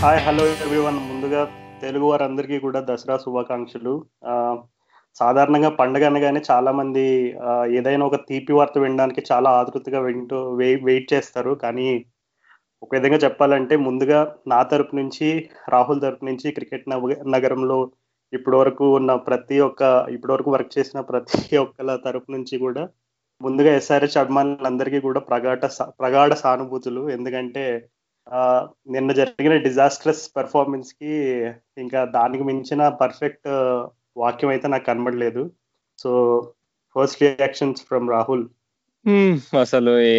Hi hello everyone ముందుగా తెలుగు వారందరికీ కూడా దసరా శుభాకాంక్షలు. సాధారణంగా పండగ అనగానే చాలా మంది ఏదైనా ఒక తీపి వార్త వినడానికి చాలా ఆతృతగా వింటూ వెయిట్ చేస్తారు. కానీ ఒక విధంగా చెప్పాలంటే ముందుగా నా తరపు నుంచి రాహుల్ తరపు నుంచి క్రికెట్ నవ- నగరంలో ఇప్పటి వరకు ఉన్న ప్రతి ఒక్క ఇప్పటి వరకు వర్క్ చేసిన ప్రతి ఒక్కల తరపు నుంచి కూడా ముందుగా ఎస్ఆర్హెచ్ అభిమానులందరికీ కూడా ప్రగాఢ సా- ప్రగాఢ సానుభూతులు. ఎందుకంటే నిన్న జరిగిన డిజాస్ట్రస్ పెర్ఫార్మెన్స్కి ఇంకా దానికి మించిన పర్ఫెక్ట్ వాక్యం అయితే నాకు కనబడలేదు. So first reactions from Rahul అసలు ఏ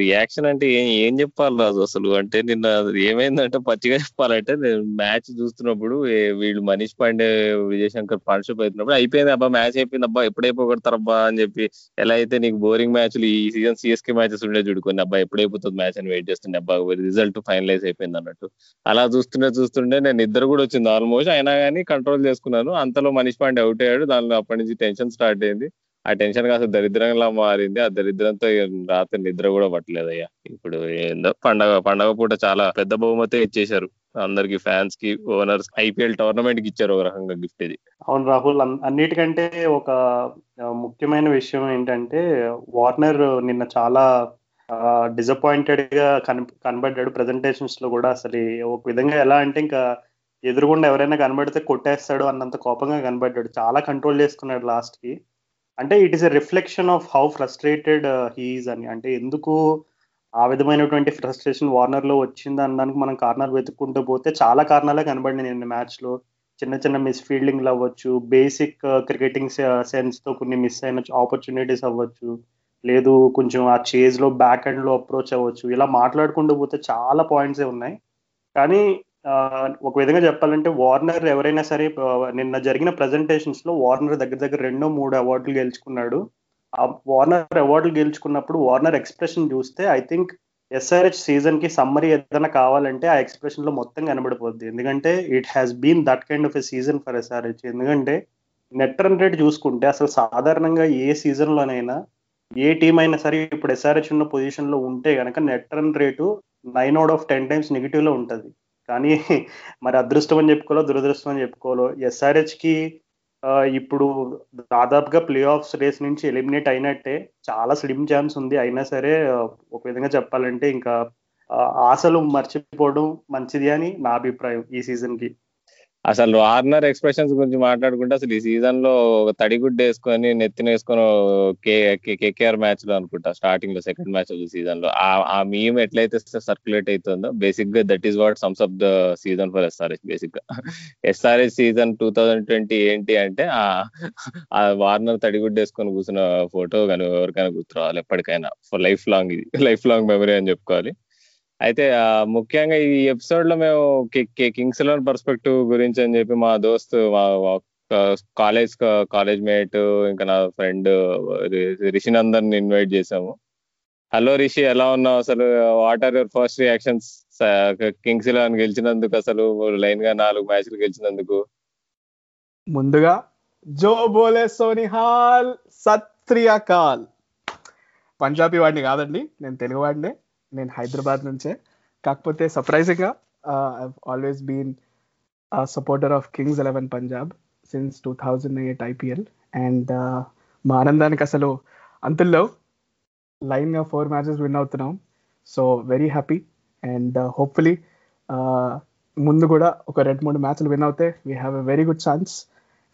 రియాక్షన్ అంటే ఏం ఏం చెప్పాలి రాజు అసలు? అంటే నిన్న ఏమైందంటే పచ్చిగా చెప్పాలంటే నేను మ్యాచ్ చూస్తున్నప్పుడు వీళ్ళు మనీష్ పాండే విజయ్ శంకర్ పార్ట్నర్షిప్ అవుతున్నప్పుడు అయిపోయింది అబ్బా మ్యాచ్ అయిపోయింది అబ్బా ఎప్పుడైపోగొడతారబ్బా అని చెప్పి ఎలా అయితే నీకు బోరింగ్ మ్యాచ్లు ఈ సీజన్ సిఎస్కే మ్యాచెస్ ఉండే చూడుకొని అబ్బా ఎప్పుడైపోతుంది మ్యాచ్ అని వెయిట్ చేస్తుండే అబ్బా రిజల్ట్ ఫైనలైజ్ అయిపోయింది అన్నట్టు. అలా చూస్తుండే చూస్తుంటే నేను నిద్ర కూడా వచ్చింది. ఆల్మోస్ట్ అయినా కానీ కంట్రోల్ చేసుకున్నాను. అంతలో మనీష్ పాండే అవుట్ అయ్యాడు. దానిలో అప్పటి నుంచి టెన్షన్ స్టార్ట్ అయింది. ఆ టెన్షన్ కాస్త దరిద్రంగా మారింది. ఆ దరిద్రంతో రాత్రి నిద్ర కూడా పట్టలేదు అయ్యా. ఇప్పుడు ఏందో పండగ పండగ పూట చాలా పెద్ద బహుమతి ఇచ్చేశారు. అందరికి ఫ్యాన్స్కి ఓనర్స్ ఐపీఎల్ టోర్నమెంట్కి ఇచ్చారు ఒక రకంగా గిఫ్ట్ ఇది. అవును రాహుల్ అన్నిటికంటే ఒక ముఖ్యమైన విషయం ఏంటంటే వార్నర్ నిన్న చాలా డిసప్పాయింటెడ్గా కన కనబడ్డాడు. ప్రెజెంటేషన్స్లో కూడా అసలు ఒక విధంగా ఎలా అంటే ఇంకా ఎదురుగుండా ఎవరైనా కనబడితే కొట్టేస్తాడు అన్నంత కోపంగా కనబడ్డాడు. చాలా కంట్రోల్ చేసుకున్నాడు లాస్ట్కి. అంటే it is a reflection of how frustrated he is అని. అంటే ఎందుకు ఆ విధమైనటువంటి ఫ్రస్ట్రేషన్ వార్నర్లో వచ్చింది అనడానికి మనం కారణాలు వెతుక్కుంటూ పోతే చాలా కారణాలే కనబడినాయి నిన్న మ్యాచ్లో. చిన్న చిన్న మిస్ ఫీల్డింగ్లు అవ్వచ్చు బేసిక్ క్రికెటింగ్ సెన్స్తో కొన్ని మిస్ అయిన ఆపర్చునిటీస్ అవ్వచ్చు. లేదు కొంచెం ఆ చేజ్లో బ్యాక్ ఎండ్లో అప్రోచ్ అవ్వచ్చు. ఇలా మాట్లాడుకుంటూ పోతే చాలా పాయింట్సే ఉన్నాయి. కానీ ఒక విధంగా చెప్పాలంటే వార్నర్ ఎవరైనా సరే నిన్న జరిగిన ప్రెజెంటేషన్స్లో వార్నర్ దగ్గర దగ్గర రెండో మూడు అవార్డులు గెలుచుకున్నాడు. ఆ వార్నర్ అవార్డులు గెలుచుకున్నప్పుడు వార్నర్ ఎక్స్ప్రెషన్ చూస్తే ఐ థింక్ ఎస్ఆర్హెచ్ సీజన్కి సమ్మరీ ఏదైనా కావాలంటే ఆ ఎక్స్ప్రెషన్లో మొత్తం కనబడిపోద్ది. ఎందుకంటే it has been that kind of a season for SRH ఎందుకంటే నెట్ రన్ రేట్ చూసుకుంటే అసలు సాధారణంగా ఏ సీజన్ లోనైనా ఏ టీం అయినా సరే ఇప్పుడు ఎస్ఆర్హెచ్ ఉన్న పొజిషన్లో ఉంటే కనుక net run rate nine out of ten times నెగిటివ్లో ఉంటుంది. కానీ మరి అదృష్టం అని చెప్పుకోవాలో దురదృష్టం అని చెప్పుకోవాలో? ఎస్ఆర్హెచ్కి ఇప్పుడు దాదాపుగా ప్లే ఆఫ్స్ రేస్ నుంచి ఎలిమినేట్ అయినట్టే చాలా స్లిమ్ ఛాన్స్ ఉంది. అయినా సరే ఒక విధంగా చెప్పాలంటే ఇంకా ఆశలు మర్చిపోవడం మంచిది అని నా అభిప్రాయం ఈ సీజన్కి అసలు ఆర్నర్ ఎక్స్ప్రెషన్స్ గురించి మాట్లాడుకుంటే అసలు ఈ సీజన్లో ఒక తడిగుడ్డ వేసుకొని నెత్తిన వేసుకొని కేకేఆర్ మ్యాచ్లో అనుకుంటా స్టార్టింగ్లో సెకండ్ మ్యాచ్ ఆఫ్ ద సీజన్లో. ఆ మేము మీమ్ ఎట్లయితే సర్క్యులేట్ అవుతుందో బేసిక్గా that is what sums of the season for SRS బేసిక్గా SRS season two thousand twenty ఏంటి అంటే ఆ ఆ వార్నర్ తడిగుడ్డ వేసుకొని కూర్చున్న ఫోటో కానీ ఎవరికైనా గుర్తురావాలి ఎప్పటికైనా. ఫర్ లైఫ్ లాంగ్ ఇది. లైఫ్ లాంగ్ మెమరీ అని చెప్పుకోవాలి. అయితే ముఖ్యంగా ఈ ఎపిసోడ్లో మేము కింగ్స్ ఎలెవన్ పర్స్పెక్టివ్ గురించి అని చెప్పి మా దోస్త్ కాలేజ్ కాలేజ్ మేట్ ఇంకా నా ఫ్రెండ్ రిషినందన్ ఇన్వైట్ చేసాము హలో రిషి ఎలా ఉన్నావు? అసలు what are your first reactions Kings Eleven గెలిచినందుకు అసలు లైన్గా నాలుగు మ్యాచ్లు గెలిచినందుకు. ముందుగా జో బోలే సోనిహాల్ సత్రియకాల్ పంజాబీ వాడిని కాదండి నేను తెలుగు వాడినే. నేను హైదరాబాద్ నుంచే. కాకపోతే సర్ప్రైజింగ్గా always been supporter of Kings Eleven Punjab since two thousand eight IPL and మా ఆనందానికి అసలు అంతుల్లో లైన్గా ఫోర్ మ్యాచెస్ విన్ అవుతున్నాం. So very happy and hopefully ముందు కూడా ఒక రెండు మూడు మ్యాచ్లు విన్ అవుతే we have a very good chance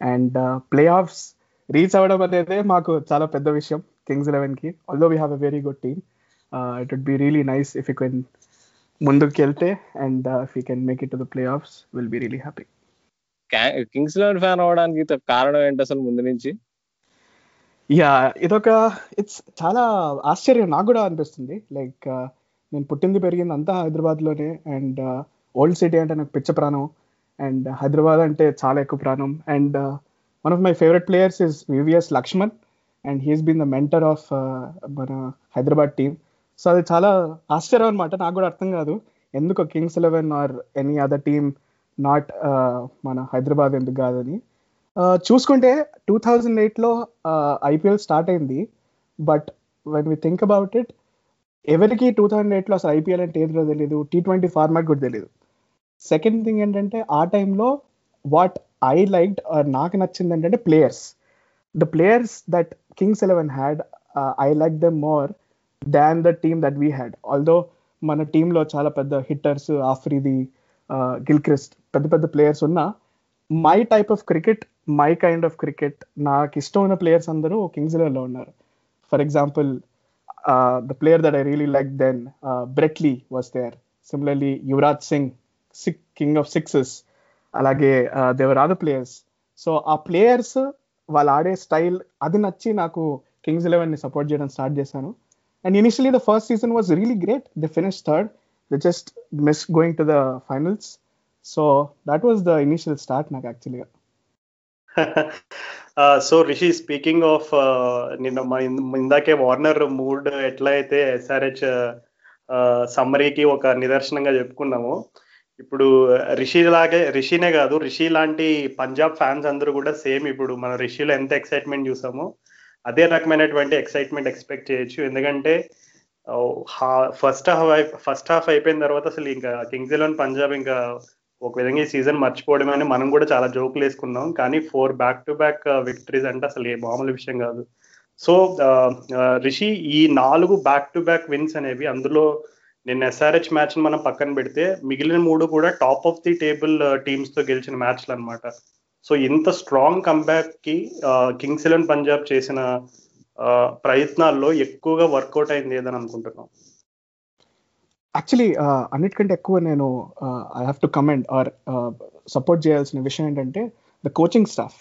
and playoffs reach అవ్వడం అనేది మాకు చాలా పెద్ద విషయం Kings ఎలెవెన్కి although we have a very good team it would be really nice if you can ముందుకు వెళ్తే and if you can make it to the playoffs will be really happy Kings Eleven fan అవడానికి కారణం ఏంటి అసలు ముందు నుంచి? Yeah ఇదొక it's చాలా ఆశ్చర్యం నాకు కూడా అనిపిస్తుంది. లైక్ నేను పుట్టింది పెరిగింది అంతా హైదరాబాద్లోనే అండ్ ఓల్డ్ సిటీ అంటే నాకు పిచ్చ ప్రాణం. అండ్ హైదరాబాద్ అంటే చాలా ఎక్కువ ప్రాణం. And one of my favourite players is VVS Laxman and he's been the mentor of మన హైదరాబాద్ టీమ్ సో అది చాలా ఆశ్చర్యం అనమాట నాకు కూడా అర్థం కాదు. ఎందుకు Kings Eleven or any other team not మన హైదరాబాద్ ఎందుకు కాదని. Uh, చూసుకుంటే టూ థౌజండ్ ఎయిట్లో ఐపీఎల్ స్టార్ట్ అయింది. But when we think about it ఎవరికి టూ థౌజండ్ ఎయిట్లో అసలు ఐపీఎల్ అంటే ఏదో తెలియదు టీ ట్వంటీ ఫార్మాట్ కూడా తెలియదు సెకండ్ థింగ్ ఏంటంటే ఆ టైంలో వాట్ ఐ లైక్డ్ నాకు నచ్చింది ఏంటంటే players the players that Kings Eleven had I like them more than the team that we had although మన టీంలో చాలా పెద్ద హిట్టర్స్ ఆఫ్రిది గిల్క్రిస్ట్ పెద్ద పెద్ద ప్లేయర్స్ ఉన్నా my type of cricket my kind of cricket నాకు ఇష్టం ఉన్న ప్లేయర్స్ అందరూ కింగ్స్ ఎలెవెన్లో ఉన్నారు. For example the player that I really like then Brett Lee was there similarly Yuvraj Singh sick king of sixes అలాగే their other players so ఆ players వాళ్ళు ఆడే స్టైల్ అది నచ్చి నాకు కింగ్స్ ఎలెవెన్ని సపోర్ట్ చేయడం స్టార్ట్ చేశాను. And initially the first season was really great the finish third the just miss going to the finals so that was the initial start నాకు యాక్చువల్గా సో రిషి స్పీకింగ్ ఆఫ్ నిన్న ఇందాకే వార్నర్ మూడ్ ఎట్లా అయితే SRH సమ్మరీకి uh, uh, ఒక నిదర్శనంగా చెప్పుకున్నాము ఇప్పుడు రిషి లాగే రిషినే కాదు రిషి లాంటి పంజాబ్ ఫ్యాన్స్ అందరూ కూడా సేమ్ ఇప్పుడు మన రిషిలో ఎంత ఎక్సైట్మెంట్ చూసామో అదే రకమైనటువంటి ఎక్సైట్మెంట్ ఎక్స్పెక్ట్ చేయొచ్చు. ఎందుకంటే ఫస్ట్ హాఫ్ ఫస్ట్ హాఫ్ అయిపోయిన తర్వాత అసలు ఇంకా కింగ్స్ ఎలెవన్ పంజాబ్ ఇంకా ఒక విధంగా ఈ సీజన్ మర్చిపోవడం అని మనం కూడా చాలా జోకులు వేసుకున్నాం. కానీ four back to back victories అంటే అసలు ఏ మామూలు విషయం కాదు. సో uh, uh, రిషి ఈ నాలుగు బ్యాక్ టు బ్యాక్ విన్స్ అనేవి అందులో నిన్న ఎస్ఆర్హెచ్ మ్యాచ్ని మనం పక్కన పెడితే మిగిలిన మూడు కూడా టాప్ ఆఫ్ ది టేబుల్ టీమ్స్తో గెలిచిన మ్యాచ్లు అనమాట సో ఇంత స్ట్రాంగ్ కంబ్యాక్కి కింగ్స్ ఎలెవన్ పంజాబ్ చేసిన ప్రయత్నాల్లో ఎక్కువగా వర్కౌట్ అయింది ఏదని అనుకుంటున్నాం యాక్చువల్లీ అన్నిటికంటే ఎక్కువ నేను I have to comment or support చేయాల్సిన విషయం ఏంటంటే ద కోచింగ్ స్టాఫ్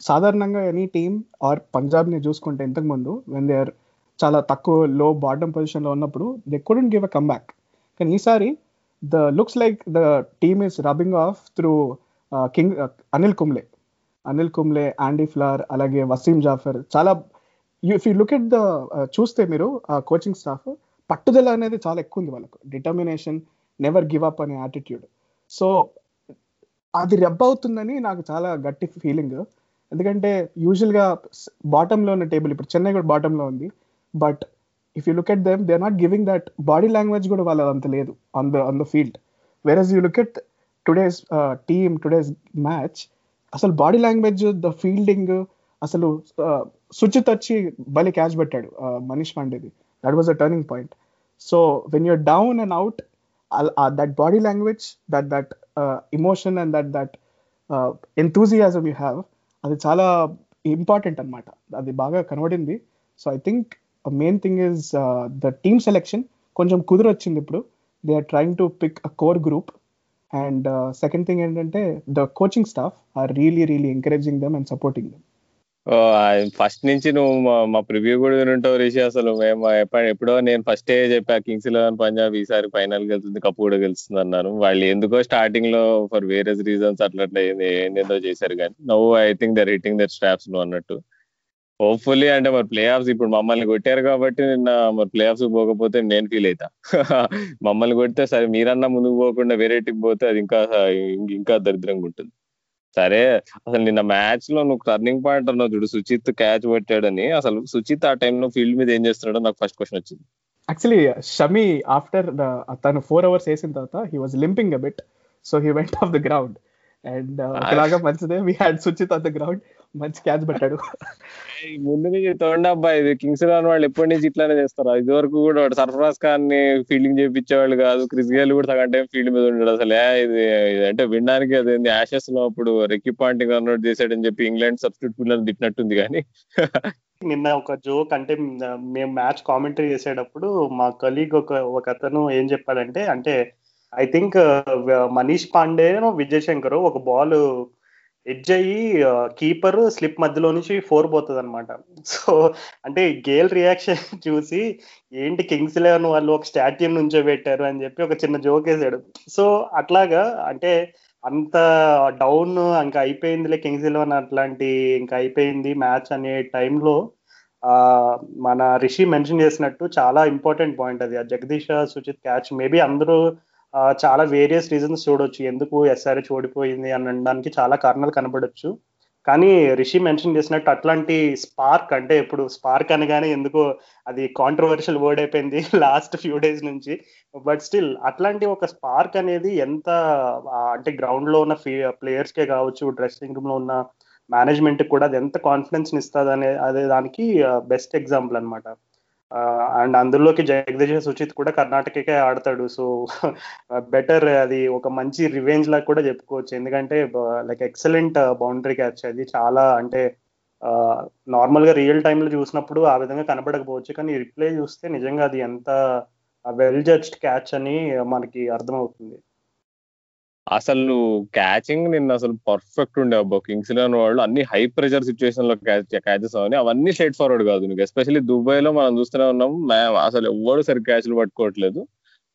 సాధారణంగా ఎనీ టీమ్ ఆర్ పంజాబ్ని చూసుకుంటే ఇంతకుముందు వెన్ దే ఆర్ చాలా తక్కువ లో బాటమ్ పొజిషన్లో ఉన్నప్పుడు they couldn't give a comeback కానీ ఈసారి the looks like the team is rubbing off through king Anil Kumble. Anil Kumble Andy Flower అలాగే వసీం జాఫర్ చాలా if you look at the చూస్తే మీరు ఆ కోచింగ్ స్టాఫ్ పట్టుదల అనేది చాలా ఎక్కువ ఉంది వాళ్ళకు. డిటర్మినేషన్ నెవర్ గివ్ అప్ అనే యాటిట్యూడ్ సో అది రెబ్ అవుతుందని నాకు చాలా గట్టి ఫీలింగ్ ఎందుకంటే యూజువల్గా బాటంలో ఉన్న టేబుల్ ఇప్పుడు చెన్నై కూడా బాటంలో ఉంది. But if you look at them they are not giving that body language కూడా వాళ్ళ అంత లేదు on the on the field versus you look at today's team today's match అసలు బాడీ లాంగ్వేజ్ ద ఫీల్డింగ్ అసలు సుచిత్ వచ్చి బలి క్యాచ్ పెట్టాడు Manish పాండేది. That was a turning point so when you're down and out that body language that that emotion and that that enthusiasm you have అది చాలా important అనమాట అది బాగా కనబడింది. So I think main thing is the team selection కొంచెం కుదిరొచ్చింది ఇప్పుడు. They are trying to pick a core group and second thing ఏంటంటే the coaching staff are really really encouraging them and supporting them first నుంచి నువ్వు మా preview కూడా వినుంటావు రిషి అసలు. మేము ఎప్పుడో నేను ఫస్ట్ చెప్పా కింగ్స్ ఎలెవన్ పంజాబ్ ఈసారి ఫైనల్ గెలుస్తుంది కప్పు కూడా గెలుస్తుంది అన్నారు. వాళ్ళు ఎందుకో స్టార్టింగ్లో ఫర్ వేరియస్ రీజన్స్ అట్లా అట్లా ఏందేందో చేశారు కానీ నవ్వు I think their hitting their stops నువ్వు అన్నట్టు. హోప్ఫుల్లీ అంటే మరి ప్లే ఆఫ్స్ ఇప్పుడు మమ్మల్ని కొట్టారు కాబట్టి నిన్న మరి ప్లే ఆఫ్స్ పోకపోతే నేను ఫీల్ అవుతా మమ్మల్ని కొడితే సరే మీరన్నా ముందుకు పోకుండా వేరే టీం పోతే అది ఇంకా ఇంకా దరిద్రంగా ఉంటుంది. సరే అసలు నిన్న మ్యాచ్లో నువ్వు టర్నింగ్ పాయింట్ అన్నావు చూడు సుచిత్ క్యాచ్ పెట్టాడని అసలు సుచిత్ ఆ టైంలో ఫీల్డ్ మీద ఏం చేస్తున్నాడో నాకు ఫస్ట్ క్వశ్చన్ వచ్చింది. యాక్చువల్లీ షమి ఆఫ్టర్ తను ఫోర్ అవర్స్ వేసిన తర్వాత he was limping a bit so he went off the ground and ఒకలాగా మంచిదే we had Suchith on the ground మంచి క్యాచ్ పెట్టాడు. ముందు నుంచి తోండి అబ్బాయి ఇది కింగ్స్ రాన్ వాళ్ళు ఎప్పటి నుంచి ఇట్లానే చేస్తారు? ఇది వరకు కూడా వాడు సర్ఫరాజ్ ఖాన్ని ఫీల్డింగ్ చేయించేవాళ్ళు కాదు. క్రిస్ గేల్ కూడా సగం టైం ఫీల్డ్ మీద ఉండడు అసలు. ఇది అంటే వినడానికి అదేంది యాషెస్లో అప్పుడు రెక్కి పాయింటింగ్ రన్అట్ చేశాడని చెప్పి ఇంగ్లాండ్ సబ్స్టిట్యూట్ పిల్లలు తిట్టినట్టుంది కానీ. నిన్న ఒక జోక్ అంటే మేము మ్యాచ్ కామెంటరీ చేసేటప్పుడు మా కలీగ్ ఒక ఒక అతను ఏం చెప్పాడంటే అంటే ఐ థింక్ మనీష్ పాండే విజయ్ శంకర్ ఒక బాల్ ఎడ్జ్ అయ్యి కీపర్ స్లిప్ మధ్యలో నుంచి ఫోర్ పోతుంది అనమాట సో అంటే గేల్ రియాక్షన్ చూసి ఏంటి కింగ్స్ ఎలెవెన్ వాళ్ళు ఒక స్టాట్యూ నుంచో పెట్టారు? అని చెప్పి ఒక చిన్న జోక్ వేసాడు. సో అట్లాగా అంటే అంత డౌన్ ఇంకా అయిపోయిందిలే కింగ్స్ ఎలెవెన్ అట్లాంటి ఇంకా అయిపోయింది మ్యాచ్ అనే టైంలో మన రిషి మెన్షన్ చేసినట్టు చాలా ఇంపార్టెంట్ పాయింట్ అది. ఆ జగదీష్ సుచిత్ క్యాచ్ మేబీ అందరూ చాలా వేరియస్ రీజన్స్ చూడొచ్చు. ఎందుకు ఎస్ఆర్హెచ్ ఓడిపోయింది అని అనడానికి చాలా కారణాలు కనబడొచ్చు. కానీ రిషి మెన్షన్ చేసినట్టు అట్లాంటి స్పార్క్ అంటే ఇప్పుడు స్పార్క్ అనగానే ఎందుకో అది కాంట్రవర్షియల్ వర్డ్ అయిపోయింది లాస్ట్ ఫ్యూ డేస్ నుంచి. బట్ స్టిల్ అట్లాంటి ఒక స్పార్క్ అనేది ఎంత అంటే గ్రౌండ్లో ఉన్న ప్లేయర్స్ కే కావచ్చు డ్రెస్సింగ్ రూమ్లో ఉన్న మేనేజ్మెంట్ కూడా అది ఎంత కాన్ఫిడెన్స్ ఇస్తుంది అనే అదే దానికి బెస్ట్ ఎగ్జాంపుల్ అనమాట అండ్ అందులోకి జగదీశ్ సుచిత్ కూడా కర్ణాటకకే ఆడతాడు. సో బెటర్ అది ఒక మంచి రివెంజ్ లాగా కూడా చెప్పుకోవచ్చు. ఎందుకంటే లైక్ ఎక్సలెంట్ బౌండరీ క్యాచ్ అది. చాలా అంటే నార్మల్గా రియల్ టైమ్లో చూసినప్పుడు ఆ విధంగా కనబడకపోవచ్చు. కానీ రిప్లై చూస్తే నిజంగా అది ఎంత వెల్ జడ్జ్డ్ క్యాచ్ అని మనకి అర్థమవుతుంది. అసలు క్యాచింగ్ నిన్న అసలు పర్ఫెక్ట్ ఉండే అబ్బా కింగ్స్ ఇలెవన్ వాళ్ళు అన్ని హై ప్రెషర్ సిచ్యువేషన్లో క్యాచెస్ అవని అవన్నీ స్ట్రైట్ ఫార్వర్డ్ కాదు నీకు. ఎస్పెషల్లీ దుబాయ్లో మనం చూస్తూనే ఉన్నాం. అసలు ఎవ్వరు సరి క్యాచ్లు పట్టుకోవట్లేదు.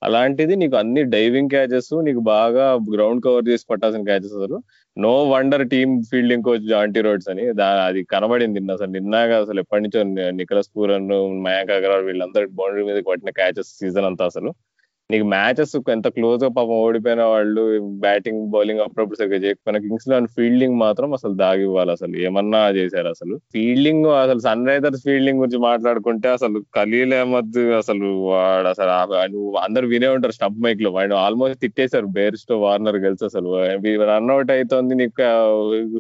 అలాంటిది నీకు అన్ని డైవింగ్ క్యాచెస్ నీకు బాగా గ్రౌండ్ కవర్ చేసి పట్టాల్సిన క్యాచెస్ అసలు. No wonder team fielding coach Jonty Rhodes అని. అది కనబడింది నిన్న అసలు. నిన్నగా అసలు ఎప్పటి నుంచో నికలస్ పూరన్ మయాంక్ అగర్వాల్ వీళ్ళందరూ బౌండరీ మీద పట్టిన క్యాచెస్ సీజన్ అంతా అసలు. నీకు మ్యాచెస్ ఎంత క్లోజ్గా పాపం ఓడిపోయిన వాళ్ళు బ్యాటింగ్ బౌలింగ్ అప్పుడప్పుడు సరిగ్గా చేయకపోయినా కింగ్స్లో ఫీల్డింగ్ మాత్రం అసలు దాగి ఇవ్వాలి అసలు. ఏమన్నా చేశారు అసలు. ఫీల్డింగ్ అసలు సన్ రైజర్స్ ఫీల్డింగ్ గురించి మాట్లాడుకుంటే అసలు ఖలీల్ అహ్మద్ అసలు వాడు అసలు నువ్వు అందరు వినే ఉంటారు స్టంప్ మైక్లో. వాడు ఆల్మోస్ట్ తిట్టేశారు. బేర్స్టో వార్నర్ గెలిచి అసలు. రన్అట్ అవుతుంది నీకు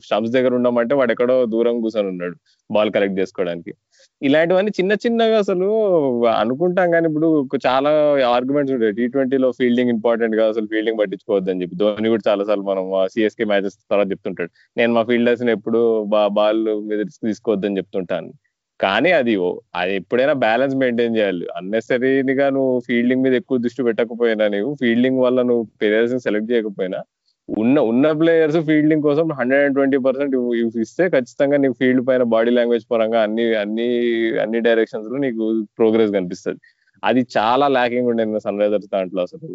స్టంప్స్ దగ్గర ఉండమంటే వాడు ఎక్కడో దూరం కూర్చొని ఉన్నాడు. బాల్ కలెక్ట్ చేసుకోవడానికి. ఇలాంటివన్నీ చిన్న చిన్నగా అసలు అనుకుంటాం కానీ ఇప్పుడు చాలా ఆర్గ్యుమెంట్స్ ఉంటాయి. టీ ట్వంటీలో ఫీల్డింగ్ ఇంపార్టెంట్గా అసలు ఫీల్డింగ్ పట్టించుకోవద్దని చెప్పి ధోని కూడా చాలా సార్లు మనం సిఎస్కే మ్యాచెస్ తర్వాత చెప్తుంటాడు. నేను మా ఫీల్డర్స్ ఎప్పుడు బాల్ మీద తీసుకోవద్దని చెప్తుంటాను. కానీ అది అది ఎప్పుడైనా బ్యాలెన్స్ మెయింటైన్ చేయాలి. అన్నెసరీగా నువ్వు ఫీల్డింగ్ మీద ఎక్కువ దృష్టి పెట్టకపోయినా నువ్వు ఫీల్డింగ్ వల్ల నువ్వు ప్లేయర్స్ సెలెక్ట్ చేయకపోయినా ఉన్న ఉన్న ప్లేయర్స్ ఫీల్డింగ్ కోసం హండ్రెడ్ అండ్ ట్వంటీ పర్సెంట్ ఇస్తే ఖచ్చితంగా నీకు ఫీల్డ్ పైన బాడీ లాంగ్వేజ్ పరంగా అన్ని అన్ని అన్ని డైరెక్షన్స్లో నీకు ప్రోగ్రెస్ కనిపిస్తుంది. అది చాలా ల్యాకింగ్ ఉండే సన్ రైజర్స్ దాంట్లో అసలు.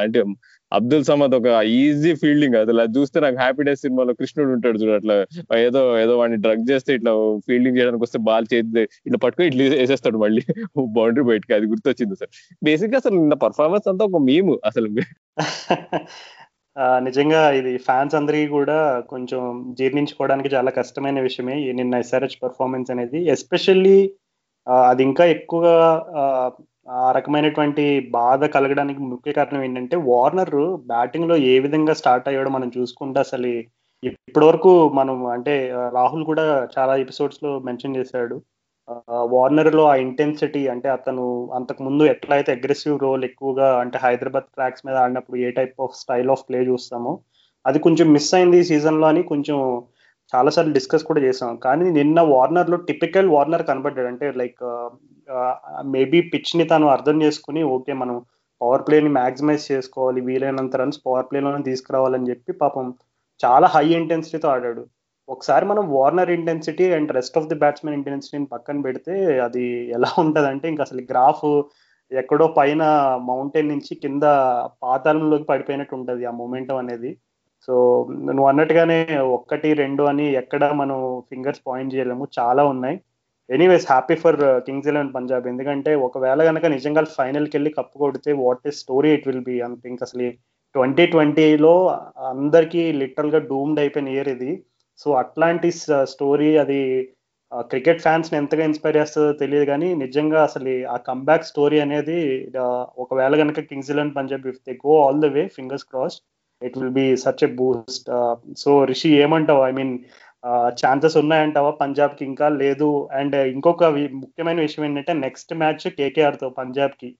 అంటే అబ్దుల్ సమద్ ఒక ఈజీ ఫీల్డింగ్ అసలు అది చూస్తే నాకు హ్యాపీ డేస్ సినిమాలో కృష్ణుడు ఉంటాడు చూడు అట్లా. ఏదో ఏదో వాడిని డ్రగ్ చేస్తే ఇట్లా ఫీల్డింగ్ చేయడానికి వస్తే బాల్ చేతి ఇట్లా పట్టుకుని ఇట్లా వేసేస్తాడు మళ్ళీ. బౌండరీ బయటకి. అది గుర్తొచ్చింది సార్ బేసిక్గా అసలు నిన్న పర్ఫార్మెన్స్ అంతా ఒక మేము అసలు. నిజంగా ఇది ఫ్యాన్స్ అందరికీ కూడా కొంచెం జీర్ణించుకోవడానికి చాలా కష్టమైన విషయమే నిన్న ఎస్ఆర్హెచ్ పర్ఫార్మెన్స్ అనేది. ఎస్పెషల్లీ అది ఇంకా ఎక్కువగా ఆ రకమైనటువంటి బాధ కలగడానికి ముఖ్య కారణం ఏంటంటే వార్నర్ బ్యాటింగ్లో ఏ విధంగా స్టార్ట్ అయ్యాడో మనం చూసుకుంటే అసలు ఇప్పటి వరకు మనం అంటే రాహుల్ కూడా చాలా ఎపిసోడ్స్లో మెన్షన్ చేశాడు. వార్నర్లో ఆ ఇంటెన్సిటీ అంటే అతను అంతకు ముందు ఎట్లయితే అగ్రెసివ్ రోల్ ఎక్కువగా అంటే హైదరాబాద్ ట్రాక్స్ మీద ఆడినప్పుడు ఏ type of style of play చూస్తామో అది కొంచెం మిస్ అయింది ఈ సీజన్లో అని కొంచెం చాలాసార్లు డిస్కస్ కూడా చేసాం. కానీ నిన్న వార్నర్లో టిపికల్ వార్నర్ కనబడ్డాడు. అంటే లైక్ మేబీ పిచ్ని తను అర్థం చేసుకుని ఓకే మనం పవర్ ప్లేని మ్యాక్సిమైజ్ చేసుకోవాలి వీలైనంత రన్స్ పవర్ ప్లేలోనే తీసుకురావాలని చెప్పి పాపం చాలా హై ఇంటెన్సిటీతో ఆడాడు. ఒకసారి మనం Warner intensity and rest of the batsmen ఇంటెన్సిటీని పక్కన పెడితే అది ఎలా ఉంటుంది అంటే ఇంకా అసలు గ్రాఫ్ ఎక్కడో పైన మౌంటైన్ నుంచి కింద పాతాళంలోకి పడిపోయినట్టు ఉంటుంది ఆ మొమెంటం అనేది. సో నువ్వు అన్నట్టుగానే ఒక్కటి రెండు అని ఎక్కడ మనం ఫింగర్స్ పాయింట్ చేయలేము. చాలా ఉన్నాయి. Anyways happy for Kings Eleven Punjab ఎందుకంటే ఒకవేళ కనుక నిజంగా ఫైనల్కి వెళ్ళి కప్పు కొడితే what is story it will be అంత ఇంకా అసలు ట్వంటీ ట్వంటీలో అందరికీ లిటరల్గా డూమ్డ్ అయిపోయిన ఇయర్ ఇది. సో అట్లాంటి స్టోరీ అది క్రికెట్ ఫ్యాన్స్ని ఎంతగా ఇన్స్పైర్ చేస్తుందో తెలియదు కానీ నిజంగా అసలు ఆ కంబ్యాక్ స్టోరీ అనేది ఒకవేళ కనుక Kings Eleven Punjab if they go all the way fingers crossed it will be such a boost so Rishi ఏమంటావు? ఐ మీన్ ఛాన్సెస్ ఉన్నాయంటావా పంజాబ్కి ఇంకా? లేదు. అండ్ ఇంకొక ముఖ్యమైన విషయం ఏంటంటే నెక్స్ట్ మ్యాచ్ కేకేఆర్ పంజాబ్కి. పంజాబ్కి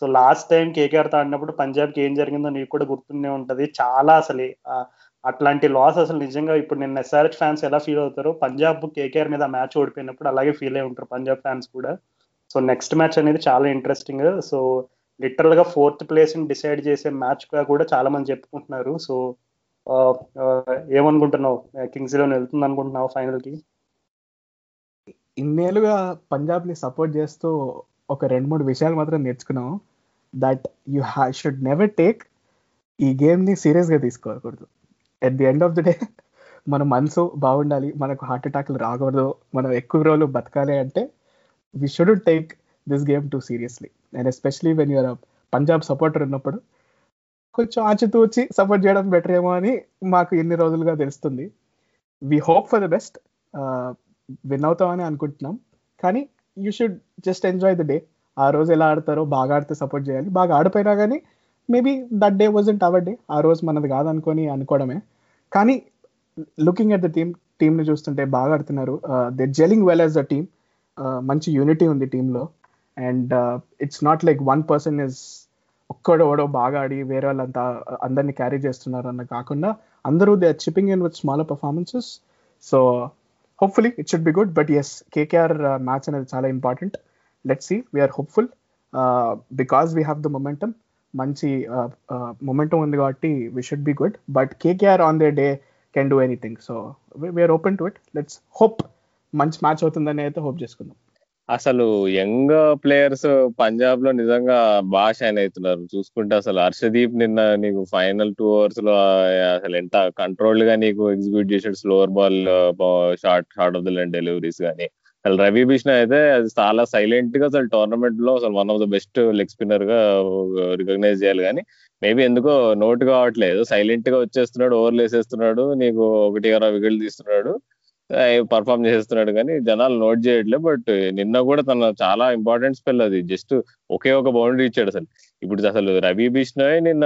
సో లాస్ట్ టైం కేకేఆర్తో ఆడినప్పుడు పంజాబ్కి ఏం జరిగిందో నీకు కూడా గుర్తుండే ఉంటుంది. చాలా అసలు అట్లాంటి లాస్ అసలు నిజంగా ఇప్పుడు నేను ఎస్ఆర్హెచ్ ఫ్యాన్స్ ఎలా ఫీల్ అవుతారో పంజాబ్ కేకేఆర్ మీద మ్యాచ్ ఓడిపోయినప్పుడు అలాగే ఫీల్ అయి ఉంటారు పంజాబ్ ఫ్యాన్స్ కూడా. సో నెక్స్ట్ మ్యాచ్ అనేది చాలా ఇంట్రెస్టింగ్ సో లిటరల్గా ఫోర్త్ ప్లేస్ని డిసైడ్ చేసే మ్యాచ్గా కూడా చాలా మంది చెప్పుకుంటున్నారు. సో ఏమనుకుంటున్నావు? కింగ్స్ ఎలెవెన్ వెళ్తుంది అనుకుంటున్నావు ఫైనల్కి? ఇన్నేళ్ళుగా పంజాబ్ని సపోర్ట్ చేస్తూ ఒక రెండు మూడు విషయాలు మాత్రం నేర్చుకున్నాం that you should never take ఈ గేమ్ని సీరియస్గా తీసుకోకూడదు. At the end of the day మన మనసు బాగుండాలి మనకు హార్ట్ అటాక్లు రాకూడదు మనం ఎక్కువ రోజులు బతకాలి అంటే we should take this game too seriously and especially when you're Punjab supporter ఉన్నప్పుడు కొంచెం ఆచితూచి సపోర్ట్ చేయడం బెటర్ ఏమో అని మాకు ఎన్ని రోజులుగా తెలుస్తుంది. We hope for the best win అవుతామని అనుకుంటున్నాం. కానీ you should just enjoy the day ఆ రోజు ఎలా ఆడతారో బాగా ఆడితే సపోర్ట్ చేయాలి. బాగా ఆడిపోయినా కానీ maybe that day wasn't our day ఆ రోజు మనది కాదనుకొని అనుకోవడమే. కానీ లుకింగ్ ఎట్ ద టీమ్ టీంని చూస్తుంటే బాగా ఆడుతున్నారు. They gelling well as the team మంచి యూనిటీ ఉంది టీంలో and it's not like one person is ఒక్కడోడో బాగా ఆడి వేరే వాళ్ళంతా అందరినీ క్యారీ చేస్తున్నారు అన్న కాకుండా అందరూ they are chipping in with small performances so hopefully it should be good but as KKR match అనేది చాలా important let see we're hopeful because we have the momentum మంచి మొమెంటం ఉంది కాబట్టి we should be good but KKR on the day can do anything so we're open to it let's hope మంచి match అవుతుందని అయితే hope చేసుకుందాం. అసలు young players పంజాబ్లో నిజంగా బాగా షైన్ అవుతున్నారు. చూసుకుంటే అసలు హర్షదీప్ నిన్న నీకు ఫైనల్ టూ అవర్స్లో అసలు ఎంత కంట్రోల్డ్గా నీకు ఎగ్జిక్యూట్ చేసాడు slower ball short short of the line deliveries కానీ అసలు రవి బిష్ణ అయితే అది చాలా సైలెంట్గా అసలు టోర్నమెంట్లో అసలు one of the best leg స్పిన్నర్గా recognise చేయాలి. కానీ మేబీ ఎందుకో నోట్ కావట్లేదు సైలెంట్గా వచ్చేస్తున్నాడు ఓవర్లు వేసేస్తున్నాడు నీకు ఒకటి అరవై వికెట్లు తీస్తున్నాడు పర్ఫామ్ చేస్తున్నాడు. కానీ జనాలు నోట్ చేయట్లేదు బట్ నిన్న కూడా తన చాలా ఇంపార్టెంట్ స్పెల్ అది. జస్ట్ ఒకే ఒక బౌండరీ ఇచ్చాడు అసలు. ఇప్పుడు అసలు రవి బిష్ణోయ్ నిన్న